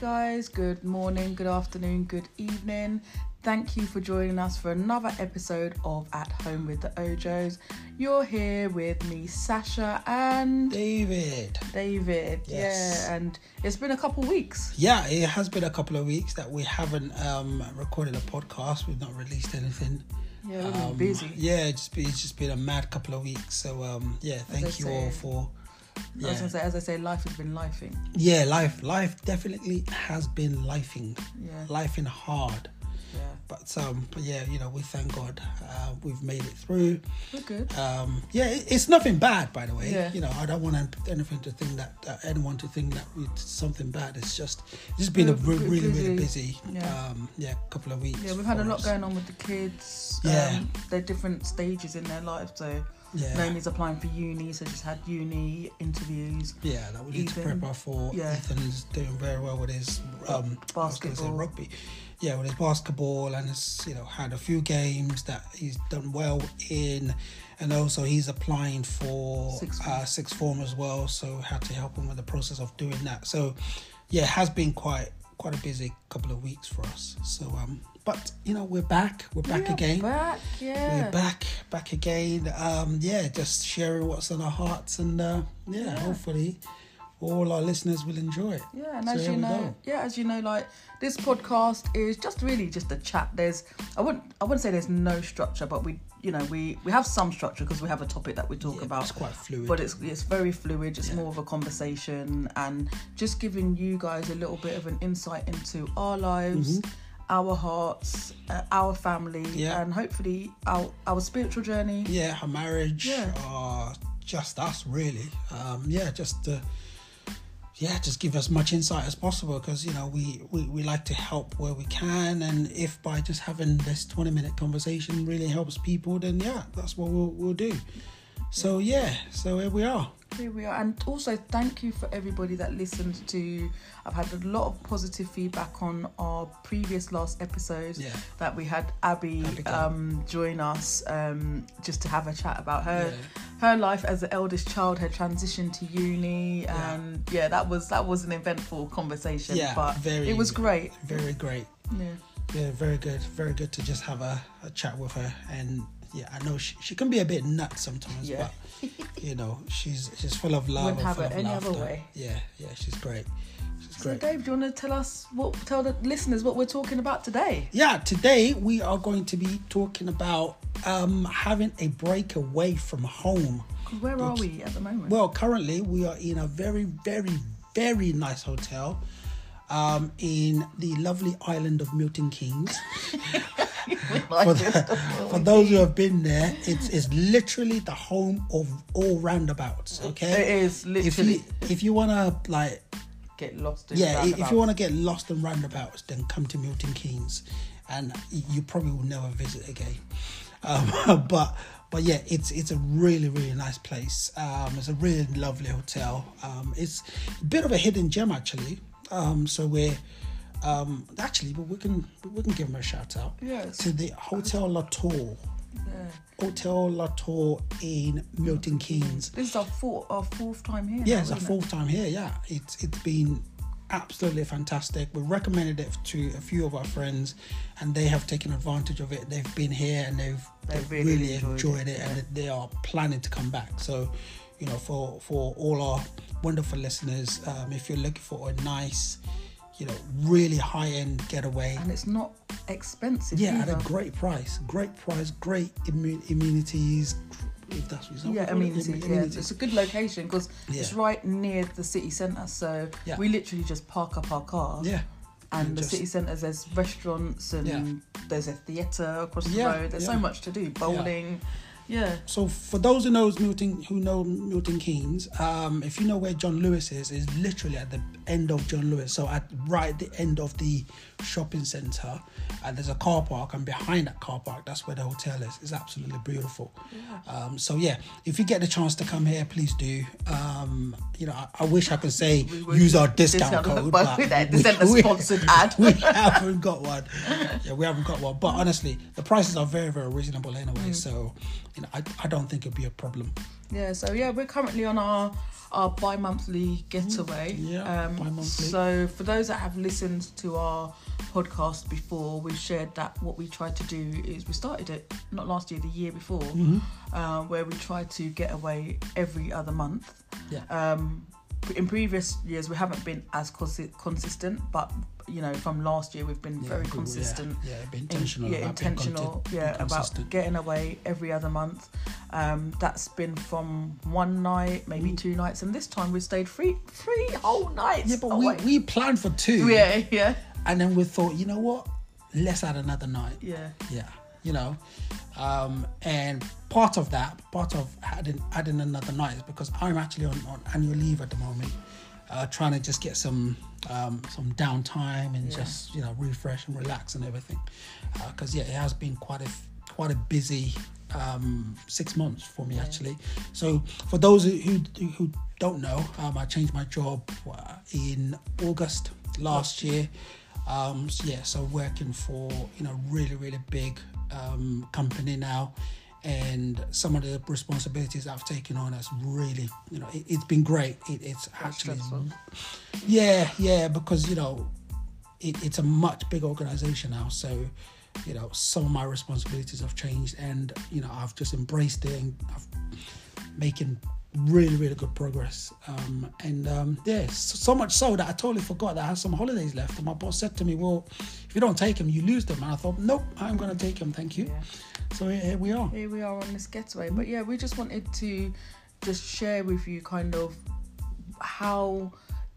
guys, good morning, good afternoon, good evening. Thank you for joining us for another episode of At Home with the Ojos. You're here with me, Sasha, and David. David. Yes. Yeah, and it's been a couple weeks. Yeah, it has been a couple of weeks that we haven't um, recorded a podcast. We've not released anything. Yeah, we've been Um, busy. Yeah, it's just been, it's just been a mad couple of weeks. So um, yeah, thank you all say. For. I was Yeah, gonna say, as I say, life has been lifing. yeah, life, life definitely has been lifing, Yeah, lifing hard. yeah. But um, but yeah, you know, we thank God uh, we've made it through. We're good. Um, yeah, it, it's nothing bad, by the way. Yeah. You know, I don't want anything to think that uh, anyone to think that it's something bad. It's just it's just been a re- really really busy. busy. Yeah. Um, yeah, couple of weeks. Yeah, we've had a lot us. going on with the kids. Yeah. Um, they're different stages in their life. So Yeah, Naomi's applying for uni, so she's had uni interviews. yeah, that we need to prep her for. yeah. Ethan's doing very well with his um, I was say Basketball. rugby. Yeah, with his basketball, and has you know had a few games that he's done well in, and also he's applying for Sixth form. uh, sixth form as well. So had to help him with the process of doing that. So yeah, it has been quite quite a busy couple of weeks for us. So um, but you know we're back, we're back We are again. Back, yeah. We're back, back again. Um, yeah, just sharing what's on our hearts, and uh, yeah, Yeah. hopefully all our listeners will enjoy it. Yeah, and So as you know, go. yeah, as you know, like this podcast is just really just a chat. There's, I wouldn't, I wouldn't say there's no structure, but we, you know, we we have some structure because we have a topic that we talk Yeah, about. it's quite fluid. But it's it's very fluid. It's Yeah. more of a conversation and just giving you guys a little bit of an insight into our lives, our hearts, uh, our family. Yeah. and hopefully our our spiritual journey. yeah, her marriage, Yeah. uh, just us really. Um, yeah, just uh, yeah, just give as much insight as possible because you know we, we we like to help where we can, and if by just having this twenty minute conversation really helps people, then yeah, that's what we'll we'll do. So yeah, so here we are. Here we are, and also thank you for everybody that listened to. I've had a lot of positive feedback on our previous last episode Yeah. that we had Abby um, join us um, just to have a chat about her Yeah. her life as the eldest child, her transition to uni, Yeah. and yeah, that was that was an eventful conversation. Yeah, but very- it was great. Very great. Yeah. Yeah, very good. Very good to just have a, a chat with her. And yeah, I know she, she can be a bit nuts sometimes, Yeah. but you know, she's she's full of love. Wouldn't have it any other way. Yeah, yeah, she's great. She's So, great. Dave, do you want to tell us what tell the listeners what we're talking about today? yeah, today we are going to be talking about um, having a break away from home. where are we at the moment? Well, currently we are in a very, very, very nice hotel um, in the lovely island of Milton Keynes. for, the, for those who have been there, it's, it's literally the home of all roundabouts. Okay, It is If literally you if you wanna like get lost in yeah, if roundabouts. you wanna get lost in roundabouts, then come to Milton Keynes, and you probably will never visit again. Um, but but yeah, it's it's a really really nice place. Um, it's a really lovely hotel. Um, it's a bit of a hidden gem actually. Um, so we're um, actually, but we can we can give them a shout out Yes. to the Hotel La Tour. Yeah. Hotel La Tour in Milton Keynes. This is our fourth, our fourth time here. Yeah, now, it's our isn't it? fourth time here. Yeah, it's it's been absolutely fantastic. We recommended it to a few of our friends, and they have taken advantage of it. They've been here and they've, They've they've really really, enjoyed enjoyed, it, it, and they are planning to come back. So, you know, for for all our wonderful listeners, um, if you're looking for a nice, you know, really high end getaway, And it's not expensive. yeah, at a great price, great price, great immu- immunities. If that's what yeah, you call it, amenities. Yeah, it's a good location because it's right near the city centre. So Yeah. we literally just park up our car. Yeah, And and the just- city centre, there's restaurants and Yeah. there's a theatre across the Yeah, road. There's so much to do. Bowling. Yeah. So for those who knows Milton, who know Milton Keynes, um, if you know where John Lewis is, is literally at the end of John Lewis. So at right at the end of the shopping centre, and there's a car park, and behind that car park, that's where the hotel is. It's absolutely beautiful. Um, so yeah, if you get the chance to come here, please do. Um, you know, I, I wish I could say use our discount, discount code, but but with that, we- we- sponsored ad. we haven't got one. Yeah, we haven't got one. But honestly, the prices are very, very reasonable anyway. So, you know, I, I don't think it'd be a problem. Yeah, so yeah, we're currently on our our bi-monthly getaway. Mm, Yeah, Um, bi-monthly. So for those that have listened to our podcast before, we've shared that what we tried to do is we started it not last year, the year before, Mm-hmm. uh, where we tried to get away every other month. Yeah. Um, in previous years, we haven't been as consi- consistent, but you know, from last year, we've been Yeah, very consistent. Yeah, yeah be in- intentional. yeah, about intentional. yeah, about getting away every other month. Um, that's been from one night, maybe Mm. two nights, and this time we stayed three three whole nights. Yeah, but away. we, we planned for two. yeah, yeah, And then we thought, you know what? Let's add another night. yeah, Yeah, you know. Um, and part of that, part of adding adding another night is because I'm actually on, on annual leave at the moment, uh, trying to just get some um, some downtime and Yeah. just you know refresh and relax and everything. Because yeah, it has been quite a quite a busy um, six months for me Yeah. actually. So for those who who, who don't know, um, I changed my job uh, in August last year. Um, so yeah, so working for you know really really big um, company now, and some of the responsibilities I've taken on has really you know it, it's been great. It, it's actually stressful. yeah yeah because you know it, it's a much bigger organization now, so you know some of my responsibilities have changed, and you know I've just embraced it and I've making really really good progress. Um, and um, yeah so, much so that i totally forgot that i had some holidays left. And my boss said to me well if you don't take them you lose them. And i thought nope i'm going to take them thank you. Yeah. so here, here we are. Here we are on this getaway, but yeah, we just wanted to just share with you kind of how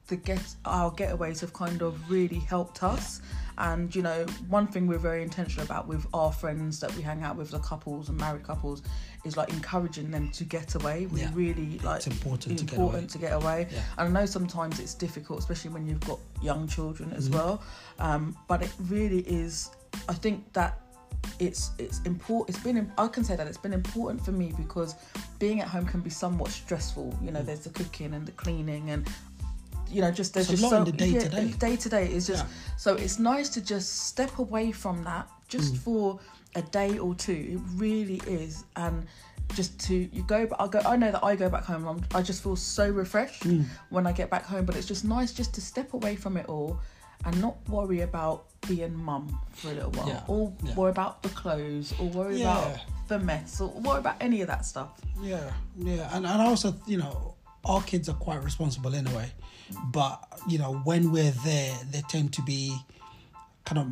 the get our getaways have kind of really helped us. And you know, one thing we're very intentional about with our friends that we hang out with, the couples and married couples, is like encouraging them to get away. We Yeah. really like it's important to get away to get away. Yeah. And I know sometimes it's difficult, especially when you've got young children as Mhm. well. Um, but it really is. I think that it's it's important. It's been. I can say that it's been important for me because being at home can be somewhat stressful. You know, Mm. there's the cooking and the cleaning and. You know, just there's It's just so in the day-to-day. day to day is just Yeah. so it's nice to just step away from that just Mm. for a day or two. It really is, and just to you go. but I go. I know that I go back home. I'm, I just feel so refreshed Mm. when I get back home. But it's just nice just to step away from it all, and not worry about being mum for a little while, Yeah, or yeah. worry about the clothes, or worry Yeah. about the mess, or worry about any of that stuff. Yeah, yeah, and and also you know our kids are quite responsible anyway, but you know when we're there, they tend to be kind of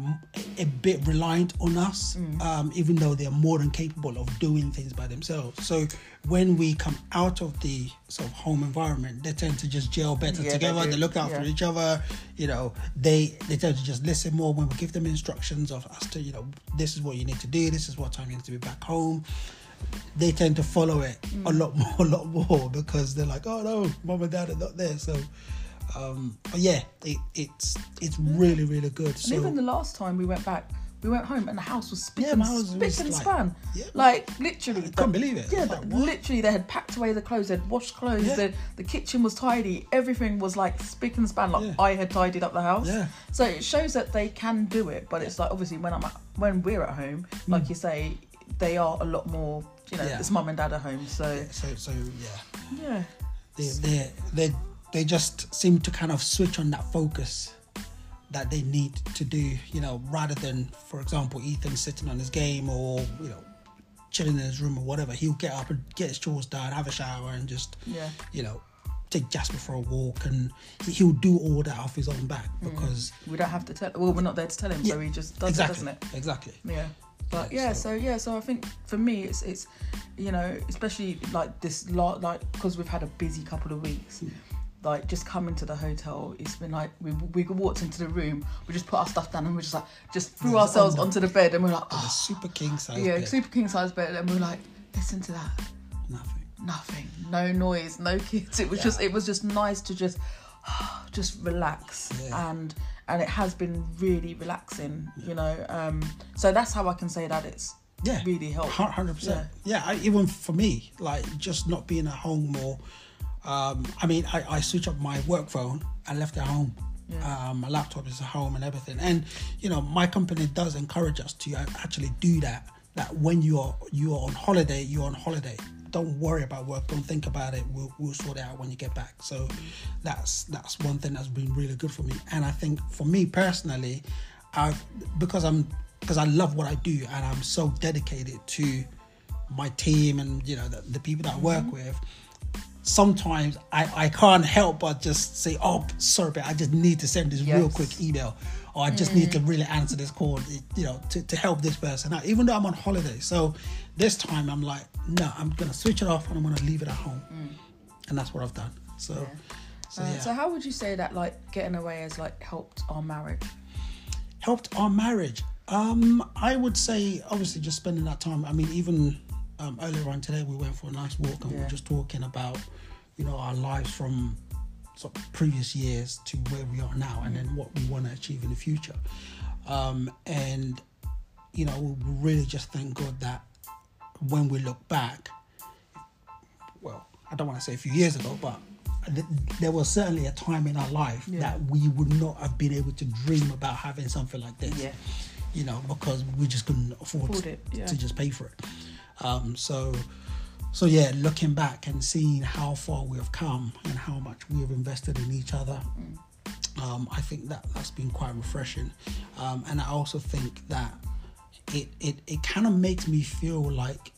a bit reliant on us, um, even though they're more than capable of doing things by themselves. So when we come out of the sort of home environment, they tend to just gel better Yeah, together. They, do, look after yeah. each other. You know, they they tend to just listen more when we give them instructions of as to you know this is what you need to do. This is what time you need to be back home they tend to follow it Mm. a lot more, a lot more because they're like, oh no, mom and dad are not there. So, um, but yeah, it, it's it's really really good. And So even the last time we went back, we went home and the house was spick Yeah, and, spick was and like- span. yeah. Like literally, I couldn't believe it. Yeah, Like, literally, they had packed away the clothes, they'd washed clothes, Yeah. the the kitchen was tidy, everything was like spick and span, like Yeah. I had tidied up the house. Yeah. So it shows that they can do it, but it's like obviously when I'm at, when we're at home, like you say, they are a lot more. You know, Mm. It's mum and dad at home, so so so yeah, yeah, they they they they just seem to kind of switch on that focus that they need to do. You know, rather than, for example, Ethan sitting on his game or you know chilling in his room or whatever, he'll get up and get his chores done, have a shower, and just yeah. you know, take Jasper for a walk, and he- he'll do all that off his own back because We don't have to tell. Well, we're not there to tell him, so he just does exactly, it, doesn't it? exactly. Yeah. But Yeah, yeah, so- so yeah, so I think for me it's it's you know especially like this lot like because we've had a busy couple of weeks, Hmm. Like just coming to the hotel, it's been like we we walked into the room, we just put our stuff down and we just like just threw Yeah, ourselves on onto the bed and we're like oh, super king size yeah bed, super king size bed and we're like listen to that. Nothing. nothing. No noise no kids. It was Yeah. just it was just nice to just just relax. Yeah. and and it has been really relaxing you know um so that's how i can say that it's Yeah, really helped. Hundred percent. Yeah, I, even for me, like just not being at home or, um, I mean, I, I switch up my work phone and left it at home. Yeah. Um, my laptop is at home and everything, and you know, my company does encourage us to actually do that that when you're you're on holiday, you're on holiday. Don't worry about work. Don't think about it. We'll we'll sort it out when you get back. So that's that's one thing that's been really good for me. And I think for me personally, I because I'm because I love what I do and I'm so dedicated to my team and you know the, the people that I work Mm-hmm. with. Sometimes I, I can't help but just say, oh, sorry, but I just need to send this real quick email, or I just need to really answer this call, you know, to, to help this person out, even though I'm on holiday. So this time I'm like, no, I'm gonna switch it off and I'm gonna leave it at home, and that's what I've done. So, so Uh, yeah, So how would you say that like getting away has like helped our marriage? helped our marriage. Um, I would say obviously just spending that time. I mean, even um, earlier on today, we went for a nice walk and we Yeah. were just talking about, you know, our lives from sort of previous years to where we are now, and then what we want to achieve in the future. Um, and you know, we really just thank God that when we look back, well, I don't want to say a few years ago, but th- there was certainly a time in our life Yeah. that we would not have been able to dream about having something like this. Yeah. You know, because we just couldn't afford, Afford it, yeah. to just pay for it. Um, so, so yeah, looking back and seeing how far we have come and how much we have invested in each other, um, I think that that's been quite refreshing. Um, and I also think that it it, it kind of makes me feel like,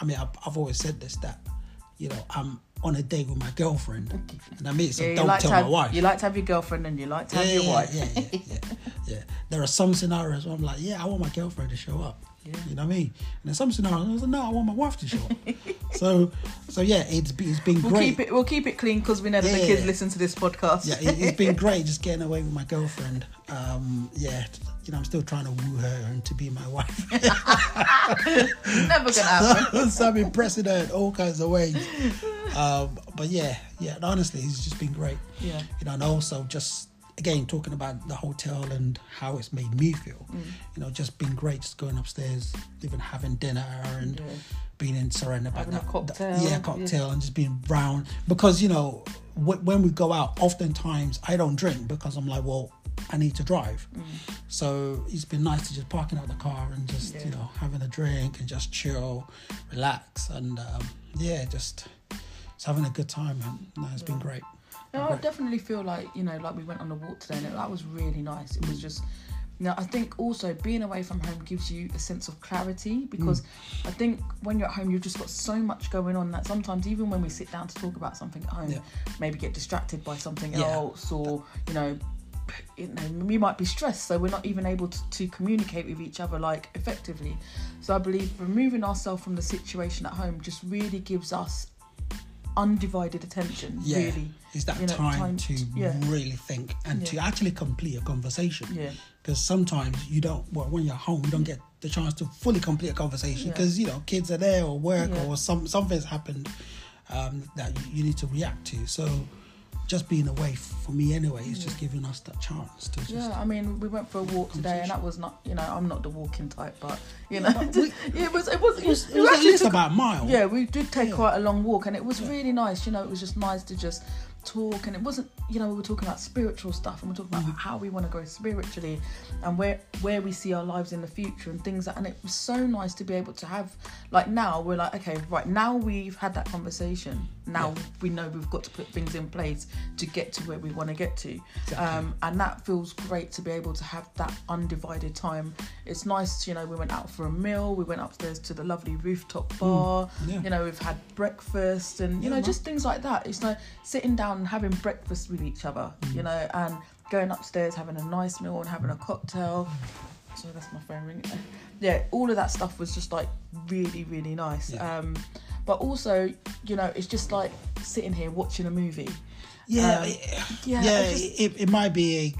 I mean, I've, I've always said this that, you know, I'm on a date with my girlfriend, and I mean, so Yeah, don't like tell have, my wife. You like to have your girlfriend and you like to have yeah, your wife. yeah, yeah, yeah, yeah. There are some scenarios where I'm like, yeah, I want my girlfriend to show up. Yeah. You know what I mean? And there's some scenarios I was like, no, I want my wife to show up. so, so yeah, it's been, it's been We'll great. keep it. We'll keep it clean because we know that the Yeah. kids listen to this podcast. yeah, it, it's been great just getting away with my girlfriend. Um, yeah, you know, I'm still trying to woo her and to be my wife. Never gonna happen. so I'm impressing her in all kinds of ways. Um, but yeah, yeah, honestly, it's just been great. Yeah. You know, and also just again talking about the hotel and how it's made me feel. Mm. You know, just been great, just going upstairs, even having dinner and Yeah. being in surrender a that, cocktail, yeah, yeah. cocktail, and just being brown because you know wh- when we go out, oftentimes I don't drink because I'm like, well, I need to drive. Mm. So it's been nice to just parking out the car and just Yeah. you know having a drink and just chill, relax, and um, yeah, just just having a good time. Man, no, it's been great. No, I definitely feel like you know, like we went on a walk today, and it, that was really nice. It was just, you know, I think also being away from home gives you a sense of clarity because Mm. I think when you're at home, you've just got so much going on that sometimes even when we sit down to talk about something at home, Yeah. maybe get distracted by something Yeah. else, or you know. You know, we might be stressed, so we're not even able to, to communicate with each other like effectively. So I believe removing ourselves from the situation at home just really gives us undivided attention. Yeah, Really, it's that you know, time, time to yeah. really think and to actually complete a conversation. Yeah. Because sometimes you don't. Well, when you're home, you don't get the chance to fully complete a conversation Yeah. because you know kids are there or work Yeah. or some something's happened um, that you, you need to react to. So just being away for me anyway is just giving us that chance to just. Yeah, I mean, we went for a walk today, and that was not, you know, I'm not the walking type, but you know, but we- yeah, it was, it was, It was, it was at least took- about a mile. Yeah, we did take Yeah. quite a long walk, and it was really nice. You know, it was just nice to just talk, and it wasn't, you know, we were talking about spiritual stuff, and we're talking Mm-hmm. about how we want to grow spiritually, and where where we see our lives in the future, and things. That, and it was so nice to be able to have, like, now we're like, okay, right now we've had that conversation. Now Yeah. we know we've got to put things in place to get to where we want to get to, um, and that feels great to be able to have that undivided time. It's nice, you know. We went out for a meal. We went upstairs to the lovely rooftop bar. yeah. You know, we've had breakfast and you Yeah, know man. just things like that. It's like sitting down and having breakfast with each other. Mm. You know, and going upstairs having a nice meal and having a cocktail. So that's my phone ringing. Yeah, all of that stuff was just like really, really nice. Yeah. Um, but also, you know, it's just like sitting here watching a movie Yeah, Um, yeah, yeah. Just- it, it might be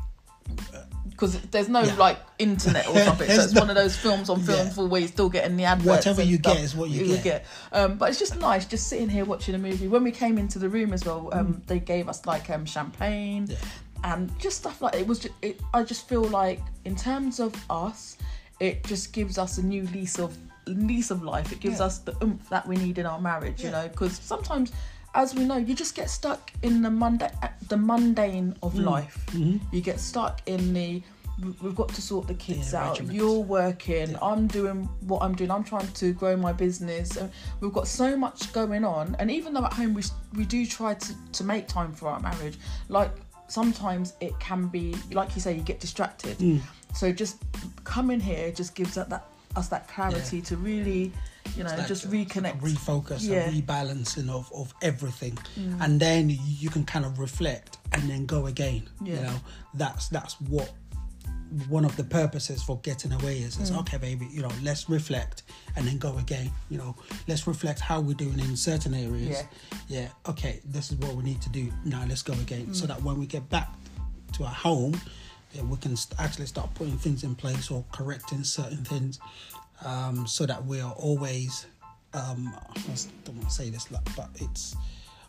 a because there's no Yeah. like internet or something. so it's no- one of those films on film Yeah. where you're still getting the adverts. Whatever you stuff get is what you would get. Um, but it's just nice just sitting here watching a movie. When we came into the room as well, um, Mm. they gave us like um, champagne Yeah. and just stuff like it was. Just, it, I just feel like in terms of us, it just gives us a new lease of lease of life. It gives us the oomph that we need in our marriage. You know, because sometimes. As we know, you just get stuck in the mundane, the mundane of Mm. life. Mm-hmm. You get stuck in the we- we've got to sort the kids Yeah, out. regiment. You're working. Yeah. I'm doing what I'm doing. I'm trying to grow my business. And we've got so much going on. And even though at home we we do try to to make time for our marriage, like sometimes it can be like you say, you get distracted. Mm. So just coming here just gives us that us that clarity to really, you know, like just reconnect. refocus Yeah. and rebalancing of, of everything. Mm. and then you can kind of reflect and then go again you know. That's that's what one of the purposes for getting away is. Is Mm. okay baby you know let's reflect and then go again you know. Let's reflect how we're doing in certain areas. Yeah. Yeah okay this is what we need to do. Now let's go again. Mm. so that when we get back to our home then we can actually start putting things in place or correcting certain things um, so that we are always um, I don't want to say this but it's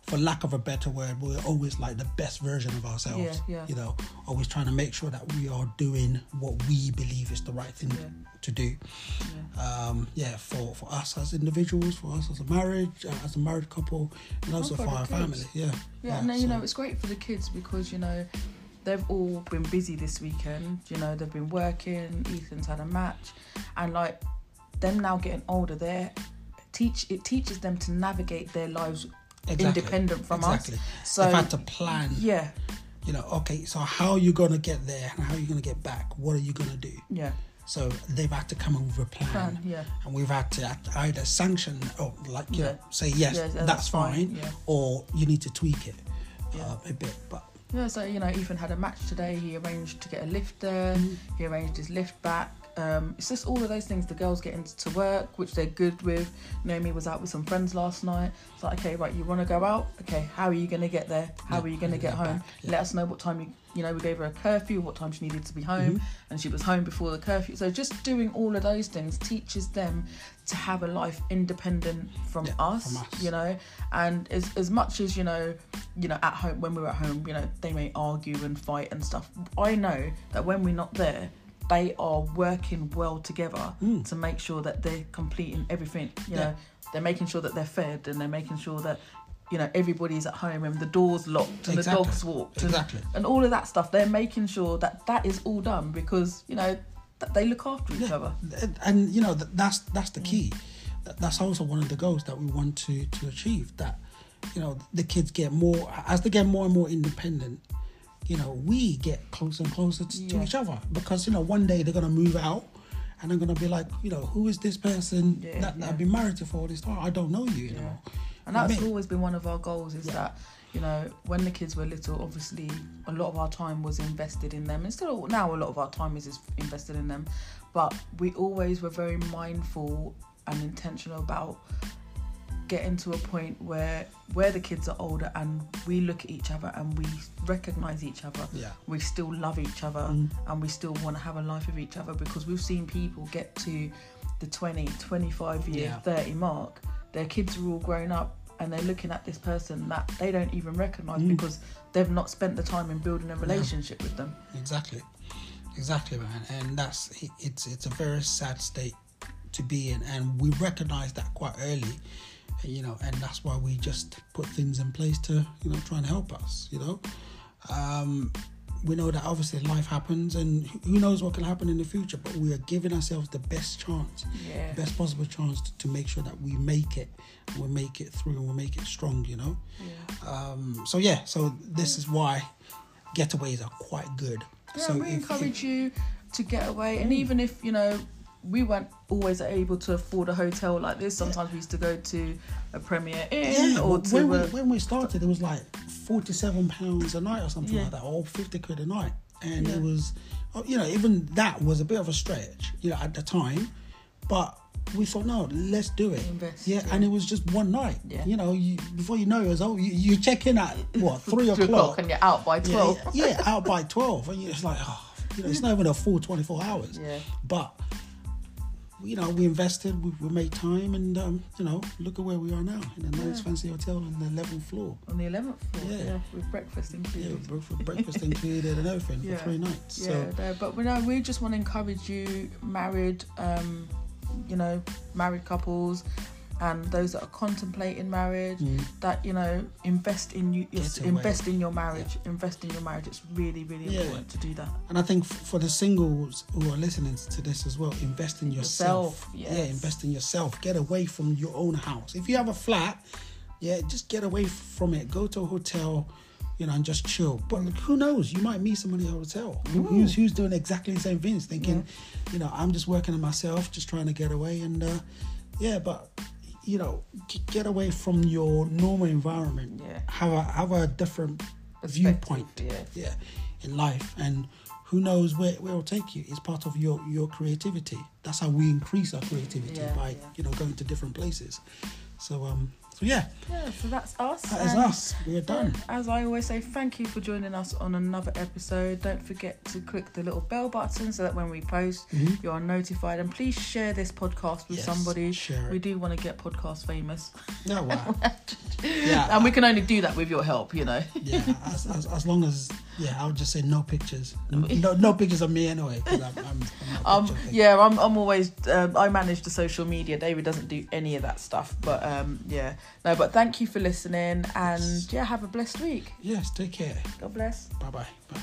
for lack of a better word we're always like the best version of ourselves Yeah, yeah. you know always trying to make sure that we are doing what we believe is the right thing Yeah. to do um, yeah for for us as individuals for us as a marriage uh, as a married couple and also for for our kids. family yeah Yeah, and then, you so- know, it's great for the kids because, you know, they've all been busy this weekend. You know, they've been working, Ethan's had a match. And, like, them now getting older, they're teach it teaches them to navigate their lives Exactly. independent from exactly. us. So, they've had to plan yeah, you know okay so how are you going to get there and how are you going to get back what are you going to do yeah, so they've had to come up with a plan, plan, yeah. and we've had to either sanction or like you Yeah. know say yes Yeah, that's, that's fine, fine, or you need to tweak it Yeah. uh, a bit but Yeah, so you know, Ethan had a match today. He arranged to get a lift there. He arranged his lift back. Um, it's just all of those things. The girls get into work, which they're good with. Naomi was out with some friends last night. It's like, okay, right, you want to go out? Okay, how are you going to get there? How Yeah, are you going to get get home? back, yeah. Let us know what time you. You know, we gave her a curfew, what time she needed to be home, Mm-hmm. and she was home before the curfew. So just doing all of those things teaches them to have a life independent from, Yeah, us, from us. You know, and as as much as you know, you know, at home when we're at home, you know, they may argue and fight and stuff. I know that when we're not there, they are working well together Mm. to make sure that they're completing everything. You Yeah. know, they're making sure that they're fed and they're making sure that you know everybody's at home and the door's locked and Exactly. the dog's walked and, Exactly. and all of that stuff. They're making sure that that is all done because you know that they look after each Yeah, other. and- and you know that's that's the key. Mm. That's also one of the goals that we want to to achieve. That you know the kids get more as they get more and more independent. You know we get closer and closer to, to each other because you know one day they're gonna move out. And they're gonna be like, you know, who is this person Yeah, that, that yeah. I've been married to for all this time? I don't know you Yeah. And You know I that's mean? always been one of our goals is Yeah. that, you know, when the kids were little, obviously a lot of our time was invested in them. And still now a lot of our time is, is invested in them. But we always were very mindful and intentional about getting to a point where where the kids are older and we look at each other and we recognize each other Yeah. we still love each other Mm. and we still want to have a life with each other because we've seen people get to the 20 25 year Yeah. 30 mark their kids are all grown up and they're looking at this person that they don't even recognize Mm. because they've not spent the time in building a relationship with them Exactly, exactly, man. And that's it's it's a very sad state to be in, and we recognize that quite early, you know, and that's why we just put things in place to you know try and help us, you know. Um, we know that obviously life happens, and who knows what can happen in the future, but we are giving ourselves the best chance, yeah the best possible chance to, to make sure that we make it, and we make it through, and we make it strong, you know. yeah Um, so yeah, so this is why getaways are quite good. Yeah, so we if- if- encourage you to get away, and even if you know we weren't always able to afford a hotel like this, sometimes we used to go to a Premier Inn yeah, or to when, we, a, when we started, it was like forty-seven pounds a night or something Yeah. like that, or fifty quid a night, and Yeah. it was, oh, you know, even that was a bit of a stretch, you know, at the time, but we thought, no, let's do it. Invest, yeah, and it was just one night. Yeah. You know, you, before you know it, was oh, you, you check in at what three three o'clock, and you're out by yeah, twelve. yeah, out by twelve, and you're just like, oh, you know, it's not even a full twenty-four hours. Yeah. But you know, we invested, we, we made time, and um, you know, look at where we are now in a nice Yeah. fancy hotel on the eleventh floor. on the eleventh floor, Yeah. yeah. with breakfast included. Yeah, with breakfast included and everything Yeah. for three nights. Yeah, So no, but we know we just want to encourage you, married, um, you know, married couples. And those that are contemplating marriage Mm. that you know invest in you invest in your marriage invest in your marriage it's really really Yeah. important to do that And I think for the singles who are listening to this as well, invest in yourself. Yourself, Yeah, invest in yourself. Get away from your own house. If you have a flat, yeah, just get away from it. Go to a hotel, you know, and just chill. But who knows? You might meet somebody at a hotel who, who's who's doing exactly the same things, thinking, you know, I'm just working on myself, just trying to get away. And uh, yeah, but you know, get away from your normal environment. Yeah. Have a have a different viewpoint yeah. yeah in life and who knows where, where it'll take you it's part of your your creativity that's how we increase our creativity Yeah, by yeah. you know going to different places so um so yeah yeah so that's us that is us we're done As I always say, thank you for joining us on another episode. Don't forget to click the little bell button so that when we post, Mhm. you are notified. And please share this podcast with Yes, somebody. share it. We do want to get podcast famous, no wow yeah and we can only do that with your help. You know. yeah as, as, as long as yeah i would just say no pictures no no pictures of me anyway. I'm, I'm, I'm Um, yeah, I'm, I'm always um, I manage the social media. David doesn't do any of that stuff, but um, yeah, no. But thank you for listening, and yeah, have a blessed week. yes take care God bless. bye bye bye